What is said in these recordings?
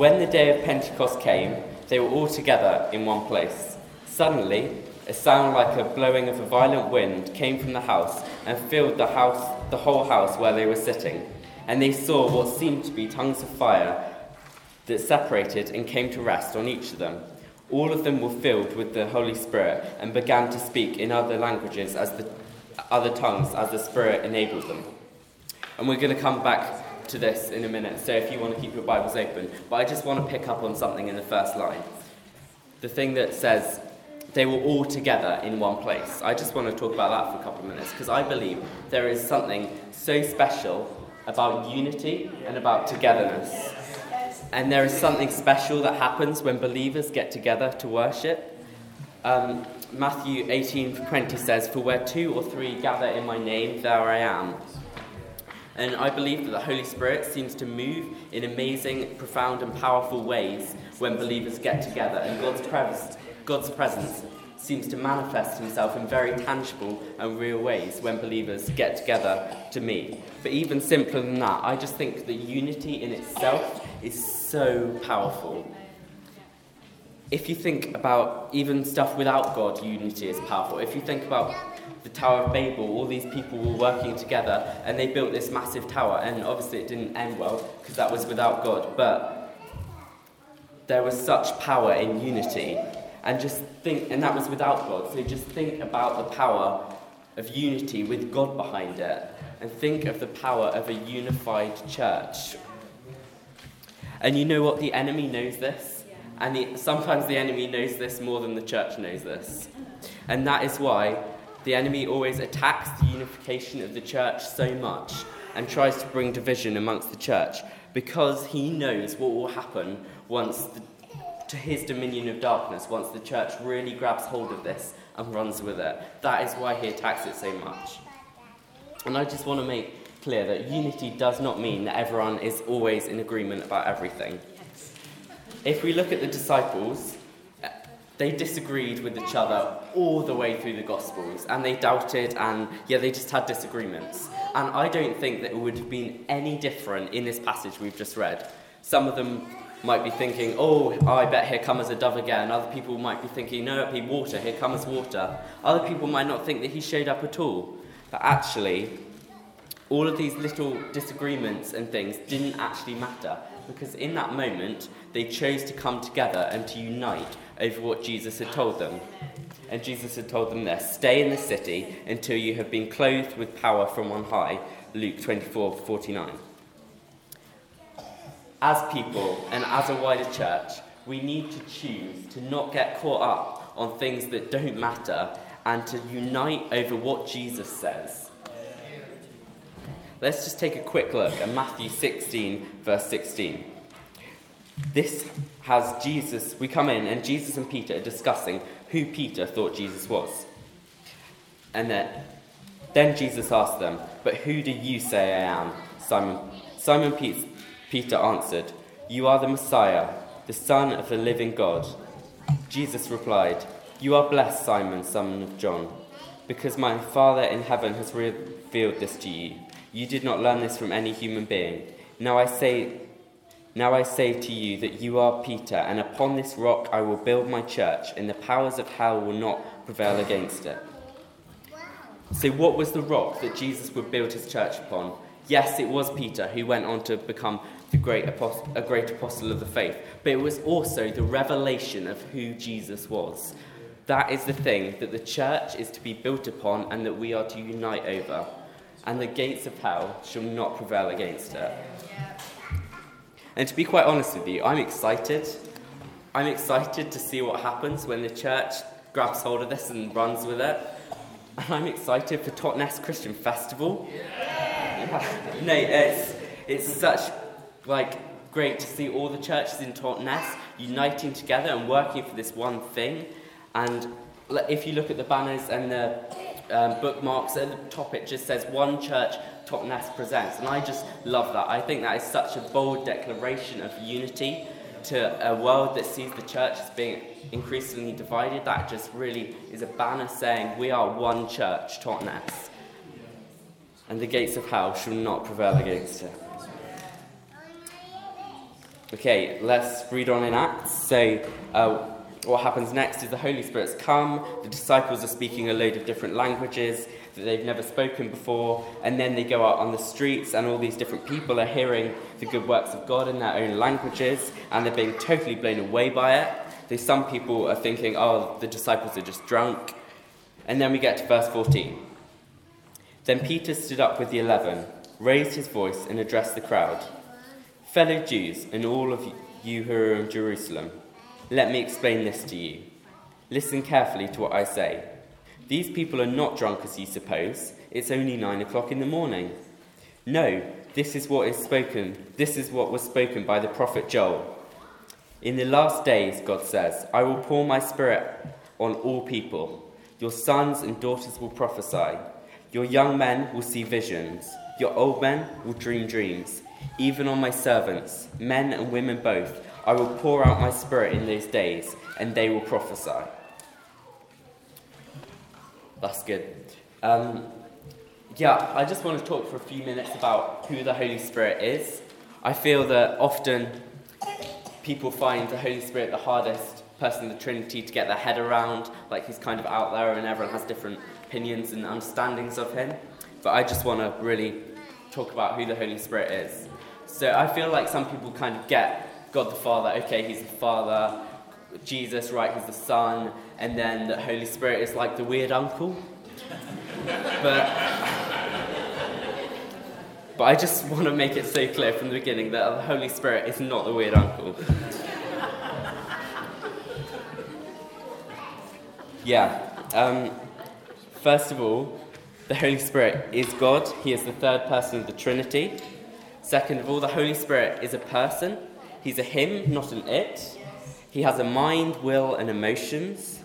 When the day of Pentecost came, they were all together in one place. Suddenly, a sound like a blowing of a violent wind came from the house and filled the house, the whole house where they were sitting. And they saw what seemed to be tongues of fire that separated and came to rest on each of them. All of them were filled with the Holy Spirit and began to speak in other languages as the other tongues as the Spirit enabled them. And we're going to come back to this in a minute, so if you want to keep your Bibles open. But I just want to pick up on something in the first line. The thing that says they were all together in one place. I just want to talk about that for a couple of minutes because I believe there is something so special about unity and about togetherness. And there is something special that happens when believers get together to worship. Um, Matthew 18:20 says, "For where two or three gather in my name, there I am." And I believe that the Holy Spirit seems to move in amazing, profound, and powerful ways when believers get together, and God's presence, God's presence seems to manifest himself in very tangible and real ways when believers get together to meet. But even simpler than that, I just think that unity in itself is so powerful. If you think about even stuff without God, unity is powerful. If you think about the Tower of Babel, all these people were working together and they built this massive tower, and obviously it didn't end well because that was without God, but there was such power in unity. And just think, and that was without God, so just think about the power of unity with God behind it, and think of the power of a unified church. And you know what? The enemy knows this. And the, sometimes the enemy knows this more than the church knows this. And that is why the enemy always attacks the unification of the church so much and tries to bring division amongst the church because he knows what will happen once the, to his dominion of darkness, once the church really grabs hold of this and runs with it. That is why he attacks it so much. And I just want to make clear that unity does not mean that everyone is always in agreement about everything. If we look at the disciples, uh, they disagreed with each other all the way through the Gospels, and they doubted, and yeah, they just had disagreements. And I don't think that it would have been any different in this passage we've just read. Some of them might be thinking, oh, I bet here comes a dove again. Other people might be thinking, no, it'll be water, here comes water. Other people might not think that he showed up at all. But actually, all of these little disagreements and things didn't actually matter because in that moment they chose to come together and to unite over what Jesus had told them. And Jesus had told them this Stay in the city until you have been clothed with power from on high. Luke 24 49. As people and as a wider church, we need to choose to not get caught up on things that don't matter and to unite over what Jesus says. Let's just take a quick look at Matthew 16, verse 16. This has Jesus, we come in, and Jesus and Peter are discussing who Peter thought Jesus was. And then, then Jesus asked them, But who do you say I am? Simon, Simon Peter answered, You are the Messiah, the Son of the living God. Jesus replied, You are blessed, Simon, son of John, because my Father in heaven has revealed this to you. You did not learn this from any human being. Now I say now I say to you that you are Peter, and upon this rock I will build my church, and the powers of hell will not prevail against it. So, what was the rock that Jesus would build his church upon? Yes, it was Peter who went on to become the great apostle, a great apostle of the faith, but it was also the revelation of who Jesus was. That is the thing that the church is to be built upon and that we are to unite over. And the gates of hell shall not prevail against it. And to be quite honest with you, I'm excited. I'm excited to see what happens when the church grabs hold of this and runs with it. And I'm excited for Totnes Christian Festival. Yeah. no, it's, it's such like great to see all the churches in Totnes uniting together and working for this one thing. And if you look at the banners and the um, bookmarks at the top, it just says one church Totnes presents. And I just love that. I think that is such a bold declaration of unity to a world that sees the church as being increasingly divided. That just really is a banner saying we are one church, Totnes. And the gates of hell shall not prevail against it. Okay, let's read on in Acts. So, uh, what happens next is the Holy Spirit's come, the disciples are speaking a load of different languages that they've never spoken before, and then they go out on the streets, and all these different people are hearing the good works of God in their own languages, and they're being totally blown away by it. So, some people are thinking, oh, the disciples are just drunk. And then we get to verse 14. Then Peter stood up with the eleven, raised his voice, and addressed the crowd. Fellow Jews, and all of you who are in Jerusalem, let me explain this to you. Listen carefully to what I say. These people are not drunk as you suppose. It's only nine o'clock in the morning. No, this is what is spoken. This is what was spoken by the prophet Joel. In the last days, God says, I will pour my spirit on all people. Your sons and daughters will prophesy. Your young men will see visions. Your old men will dream dreams even on my servants, men and women both. I will pour out my spirit in those days, and they will prophesy. That's good. Um, yeah, I just want to talk for a few minutes about who the Holy Spirit is. I feel that often people find the Holy Spirit the hardest person in the Trinity to get their head around, like he's kind of out there and everyone has different opinions and understandings of him. But I just want to really talk about who the Holy Spirit is. So I feel like some people kind of get God the Father, okay, he's the Father, Jesus, right, he's the Son, and then the Holy Spirit is like the weird uncle. but, but I just want to make it so clear from the beginning that the Holy Spirit is not the weird uncle. yeah. Um, first of all, the Holy Spirit is God. He is the third person of the Trinity. Second of all, the Holy Spirit is a person. He's a him, not an it. He has a mind, will, and emotions.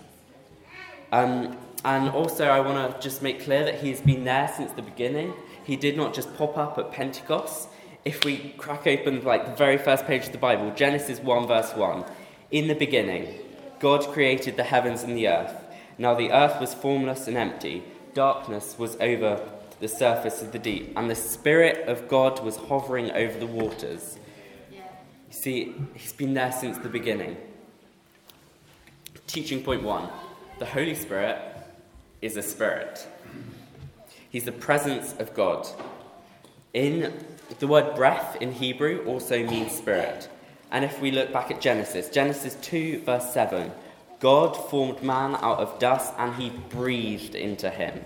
Um, and also, I want to just make clear that he's been there since the beginning. He did not just pop up at Pentecost. If we crack open like the very first page of the Bible, Genesis 1, verse 1, in the beginning, God created the heavens and the earth. Now the earth was formless and empty, darkness was over the surface of the deep, and the Spirit of God was hovering over the waters. See, He's been there since the beginning. Teaching point one the Holy Spirit is a spirit, He's the presence of God. In the word breath in Hebrew also means spirit. And if we look back at Genesis, Genesis 2, verse 7, God formed man out of dust and he breathed into him.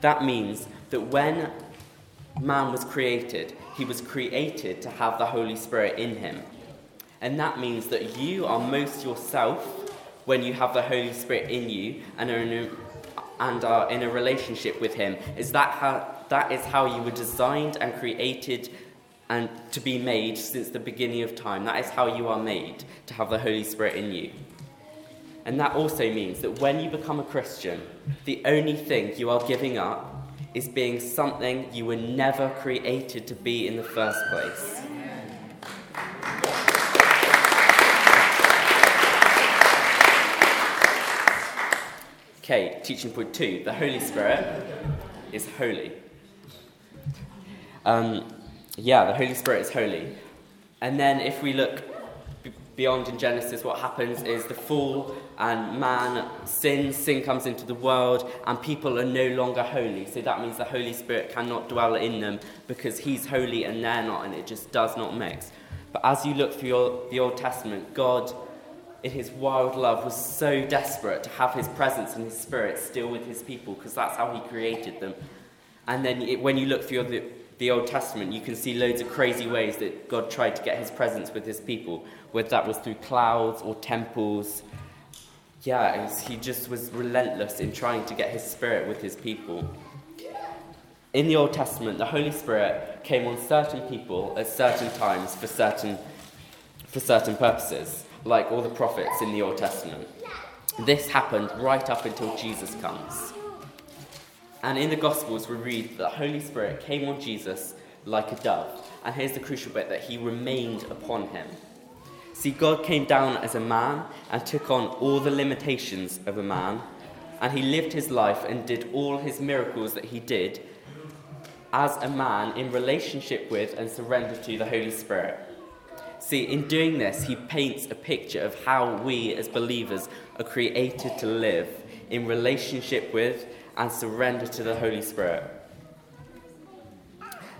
That means that when man was created, he was created to have the Holy Spirit in him. And that means that you are most yourself when you have the Holy Spirit in you and are in a, and are in a relationship with him. Is that how that is how you were designed and created and to be made since the beginning of time. That is how you are made to have the Holy Spirit in you. And that also means that when you become a Christian, the only thing you are giving up is being something you were never created to be in the first place. Okay, teaching point two the Holy Spirit is holy. Um, yeah, the Holy Spirit is holy. And then if we look beyond in Genesis, what happens is the fall and man sins, sin comes into the world, and people are no longer holy. So that means the Holy Spirit cannot dwell in them because He's holy and they're not, and it just does not mix. But as you look through your, the Old Testament, God, in His wild love, was so desperate to have His presence and His Spirit still with His people because that's how He created them. And then it, when you look through the, the Old Testament, you can see loads of crazy ways that God tried to get His presence with His people, whether that was through clouds or temples yeah, was, he just was relentless in trying to get his spirit with his people. In the Old Testament, the Holy Spirit came on certain people at certain times for certain, for certain purposes, like all the prophets in the Old Testament. This happened right up until Jesus comes. And in the Gospels, we read that the Holy Spirit came on Jesus like a dove. And here's the crucial bit that he remained upon him. See, God came down as a man and took on all the limitations of a man, and he lived his life and did all his miracles that he did as a man in relationship with and surrender to the Holy Spirit. See, in doing this, he paints a picture of how we as believers are created to live in relationship with and surrender to the Holy Spirit.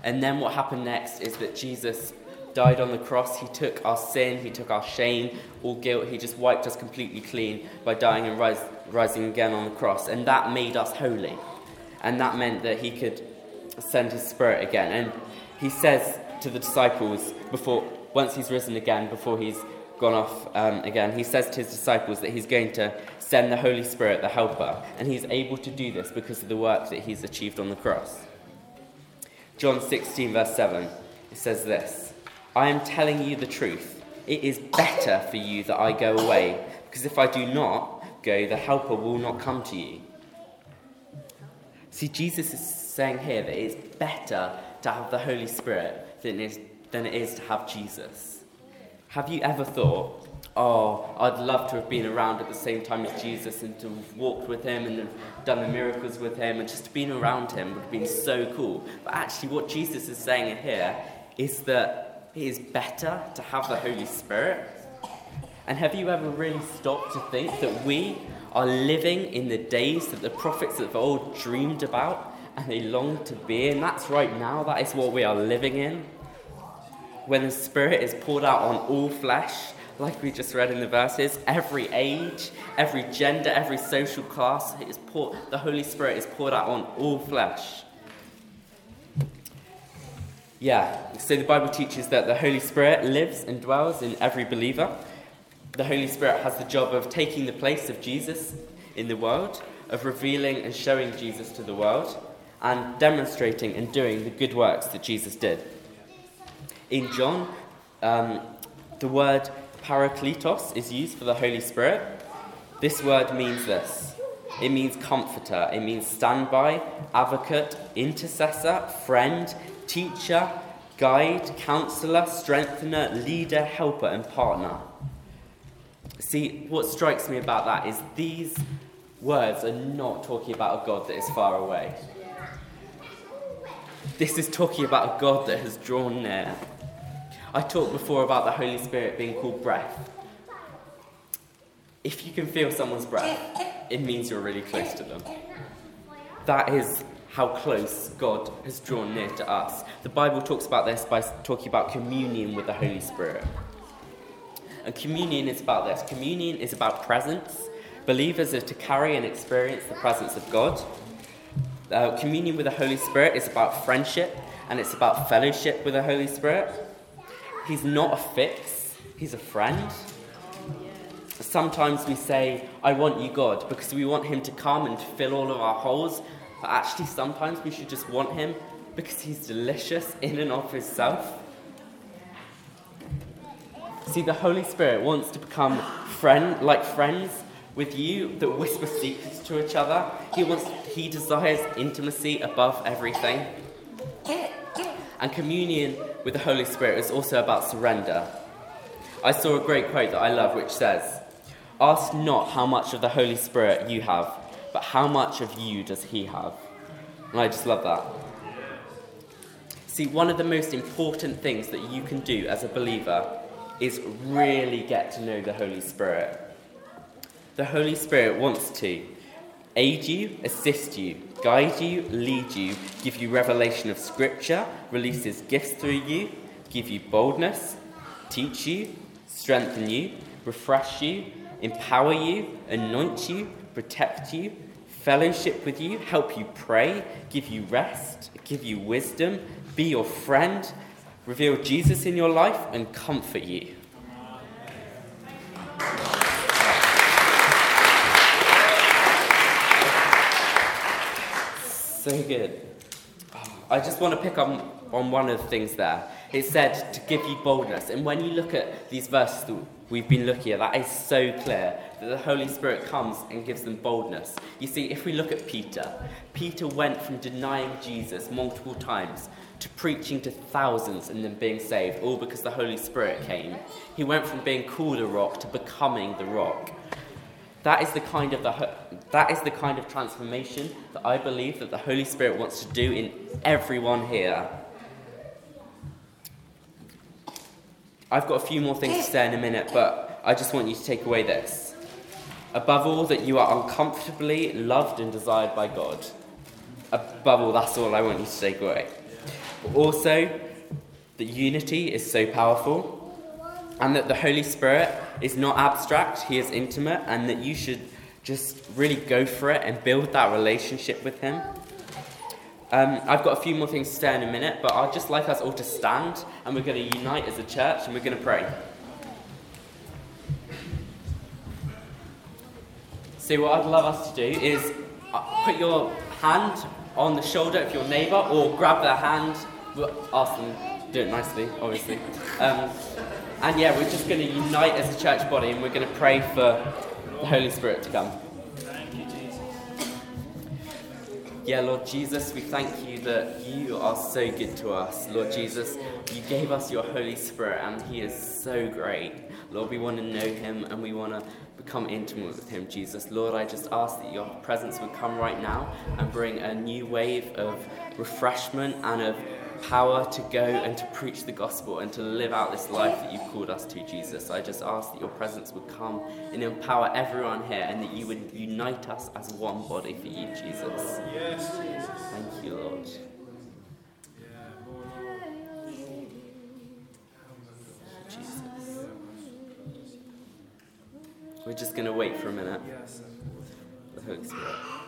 And then what happened next is that Jesus died on the cross. He took our sin, he took our shame, all guilt. He just wiped us completely clean by dying and rise, rising again on the cross. And that made us holy. And that meant that he could send his spirit again. And he says to the disciples before once he's risen again, before he's gone off um, again, he says to his disciples that he's going to send the Holy Spirit, the Helper, and he's able to do this because of the work that he's achieved on the cross. John 16, verse 7, it says this I am telling you the truth. It is better for you that I go away, because if I do not go, the Helper will not come to you. See, Jesus is saying here that it's better to have the Holy Spirit than it is, than it is to have Jesus. Have you ever thought, oh, I'd love to have been around at the same time as Jesus and to have walked with him and have done the miracles with him and just been around him would have been so cool. But actually, what Jesus is saying here is that it is better to have the Holy Spirit. And have you ever really stopped to think that we are living in the days that the prophets of old dreamed about and they longed to be in? That's right now, that is what we are living in. When the Spirit is poured out on all flesh, like we just read in the verses, every age, every gender, every social class, is poured, the Holy Spirit is poured out on all flesh. Yeah, so the Bible teaches that the Holy Spirit lives and dwells in every believer. The Holy Spirit has the job of taking the place of Jesus in the world, of revealing and showing Jesus to the world, and demonstrating and doing the good works that Jesus did. In John, um, the word Parakletos is used for the Holy Spirit. This word means this it means comforter, it means standby, advocate, intercessor, friend, teacher, guide, counselor, strengthener, leader, helper, and partner. See, what strikes me about that is these words are not talking about a God that is far away. This is talking about a God that has drawn near. I talked before about the Holy Spirit being called breath. If you can feel someone's breath, it means you're really close to them. That is how close God has drawn near to us. The Bible talks about this by talking about communion with the Holy Spirit. And communion is about this communion is about presence. Believers are to carry and experience the presence of God. Uh, communion with the Holy Spirit is about friendship and it's about fellowship with the Holy Spirit. He's not a fix, He's a friend. Sometimes we say, I want you, God, because we want Him to come and fill all of our holes. But actually, sometimes we should just want Him because He's delicious in and of Himself. See, the Holy Spirit wants to become friend, like friends with you that whisper secrets to each other. He wants, he desires intimacy above everything. And communion with the Holy Spirit is also about surrender. I saw a great quote that I love which says, Ask not how much of the Holy Spirit you have, but how much of you does he have? And I just love that. See, one of the most important things that you can do as a believer is really get to know the Holy Spirit. The Holy Spirit wants to aid you, assist you, guide you, lead you, give you revelation of Scripture, releases gifts through you, give you boldness, teach you, strengthen you, refresh you, empower you, anoint you, protect you, fellowship with you, help you pray, give you rest, give you wisdom, be your friend, reveal Jesus in your life, and comfort you. So good. I just want to pick on, on one of the things there. It said to give you boldness. And when you look at these verses that we've been looking at, that is so clear that the Holy Spirit comes and gives them boldness. You see, if we look at Peter, Peter went from denying Jesus multiple times to preaching to thousands and then being saved, all because the Holy Spirit came. He went from being called a rock to becoming the rock. That is the kind of the that is the kind of transformation that I believe that the Holy Spirit wants to do in everyone here. I've got a few more things to say in a minute, but I just want you to take away this. Above all, that you are uncomfortably loved and desired by God. Above all, that's all I want you to take away. But also, that unity is so powerful, and that the Holy Spirit is not abstract, He is intimate, and that you should just really go for it and build that relationship with Him. Um, I've got a few more things to say in a minute, but I'd just like us all to stand and we're going to unite as a church and we're going to pray. So, what I'd love us to do is uh, put your hand on the shoulder of your neighbour or grab their hand, ask them, do it nicely, obviously. Um, and yeah, we're just going to unite as a church body and we're going to pray for the Holy Spirit to come. Yeah, Lord Jesus, we thank you that you are so good to us. Lord Jesus, you gave us your Holy Spirit and he is so great. Lord, we want to know him and we want to become intimate with him, Jesus. Lord, I just ask that your presence would come right now and bring a new wave of refreshment and of power to go and to preach the gospel and to live out this life that you've called us to, Jesus. I just ask that your presence would come and empower everyone here and that you would unite us as one body for you, Jesus. Yes, Jesus. Thank you, Lord. Jesus. We're just going to wait for a minute. The Holy Spirit.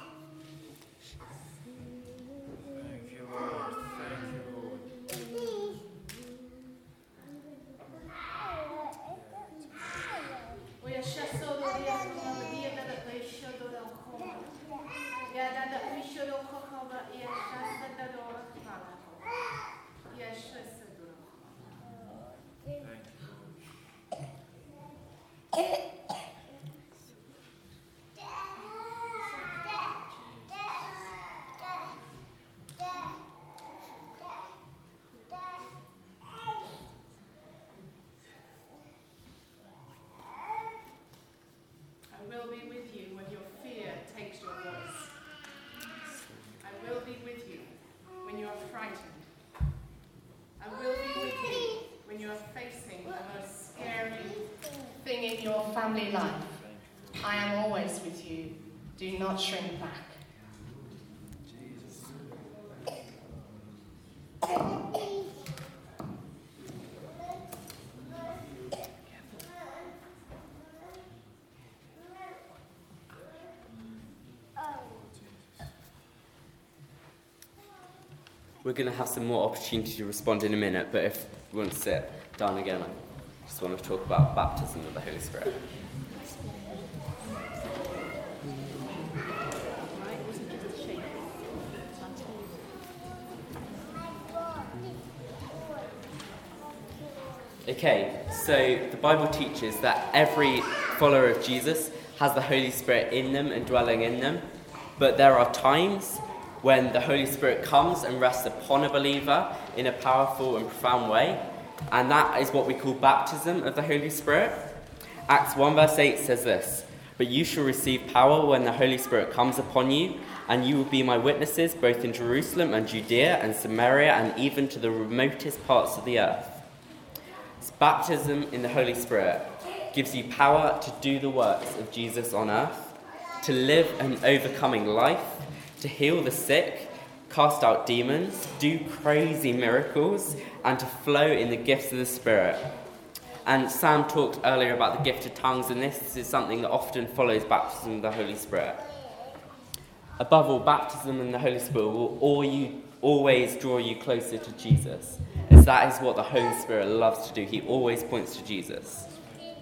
I Szasta Dadora Chwalachowa. Jeszcze Sedura. Thank you. Family life. I am always with you. Do not shrink back. We're going to have some more opportunity to respond in a minute, but if you want to sit down again, just want to talk about baptism of the Holy Spirit. Okay, so the Bible teaches that every follower of Jesus has the Holy Spirit in them and dwelling in them, but there are times when the Holy Spirit comes and rests upon a believer in a powerful and profound way, and that is what we call baptism of the Holy Spirit. Acts 1 verse 8 says this But you shall receive power when the Holy Spirit comes upon you, and you will be my witnesses both in Jerusalem and Judea and Samaria and even to the remotest parts of the earth. It's Baptism in the Holy Spirit gives you power to do the works of Jesus on earth, to live an overcoming life, to heal the sick, cast out demons, do crazy miracles, and to flow in the gifts of the Spirit. And Sam talked earlier about the gift of tongues, and this is something that often follows baptism of the Holy Spirit. Above all, baptism in the Holy Spirit will always draw you closer to Jesus as that is what the Holy Spirit loves to do. He always points to Jesus.